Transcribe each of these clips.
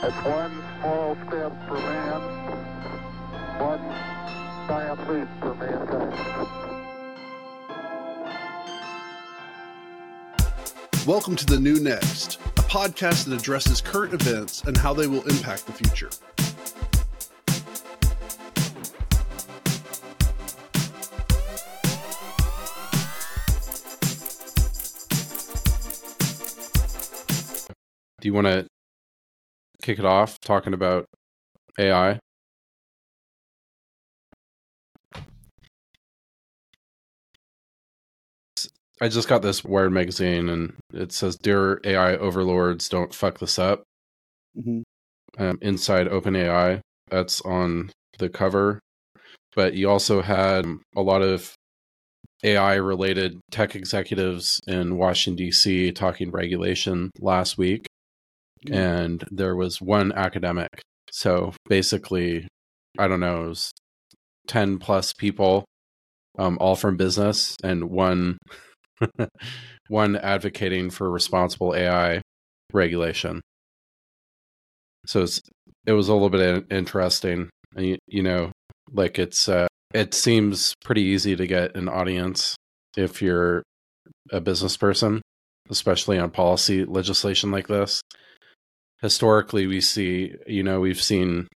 One small step for man, one giant leap for mankind. Welcome to The New Next, a podcast that addresses current events and how they will impact the future. Do you want to kick it off talking about AI? I just got this Wired magazine and it says, Dear AI overlords, don't fuck this up. Mhm. Um, inside OpenAI, that's on the cover. But you also had a lot of AI related tech executives in Washington, D.C. talking regulation last week. And there was one academic. So basically, I don't know, it was 10 plus people, um, all from business, and one one advocating for responsible AI regulation. So it was a little bit interesting. You, you know, like it's uh, it seems pretty easy to get an audience if you're a business person, especially on policy legislation like this. Historically, we see, you know, we've seen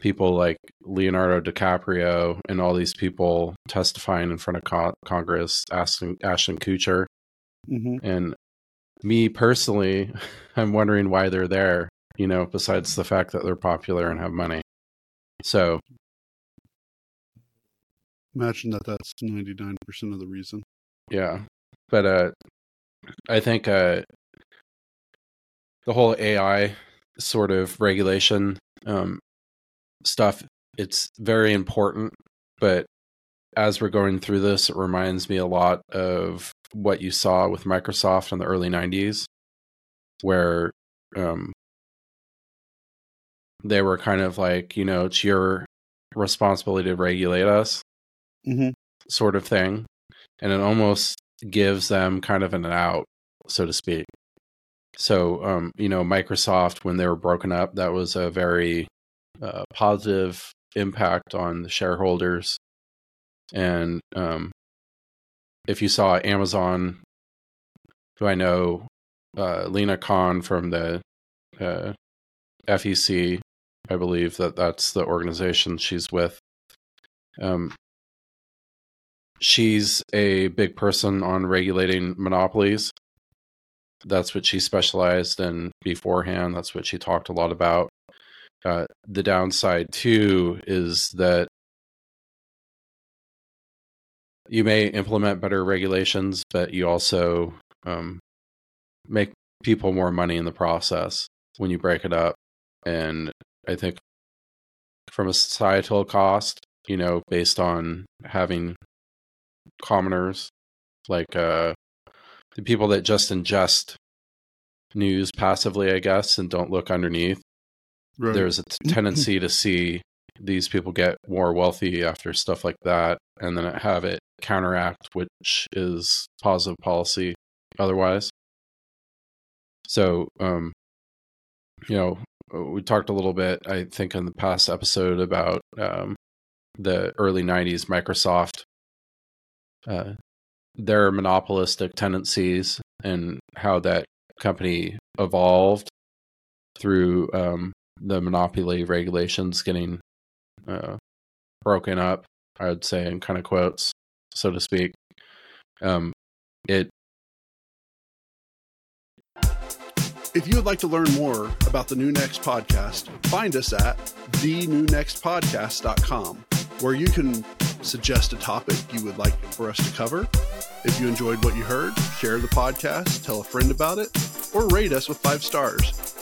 people like Leonardo DiCaprio and all these people testifying in front of co- Congress, asking Ashton Kutcher, Mhm. and me personally, I'm wondering why they're there. You know, besides the fact that they're popular and have money. So Imagine that that's 99% of the reason. yeah, but uh, I think uh, the whole AI sort of regulation um, stuff it's very important. But as we're going through this, it reminds me a lot of what you saw with Microsoft in the early '90s, where um, they were kind of like, you know, it's your responsibility to regulate us, Mhm. sort of thing. And it almost gives them kind of an out, so to speak. So, um, you know, Microsoft, when they were broken up, that was a very uh, positive impact on the shareholders. And um, if you saw Amazon, who I know, uh, Lina Khan from the uh, FEC, I believe that that's the organization she's with. Um, she's a big person on regulating monopolies. That's what she specialized in beforehand. That's what she talked a lot about. Uh, the downside, too, is that you may implement better regulations, but you also um, make people more money in the process when you break it up. And I think from a societal cost, you know, based on having commoners like uh, the people that just ingest news passively, I guess, and don't look underneath, Right. there's a t- tendency to see these people get more wealthy after stuff like that and then have it counteract which is positive policy otherwise so um you know we talked a little bit i think in the past episode about um the early 90s microsoft uh their monopolistic tendencies and how that company evolved through um the monopoly regulations getting uh, broken up, I would say, in kind of quotes, so to speak. Um, it If you would like to learn more about the New Next podcast, find us at thenewnextpodcast.com, where you can suggest a topic you would like for us to cover. If you enjoyed what you heard, share the podcast, tell a friend about it, or rate us with five stars.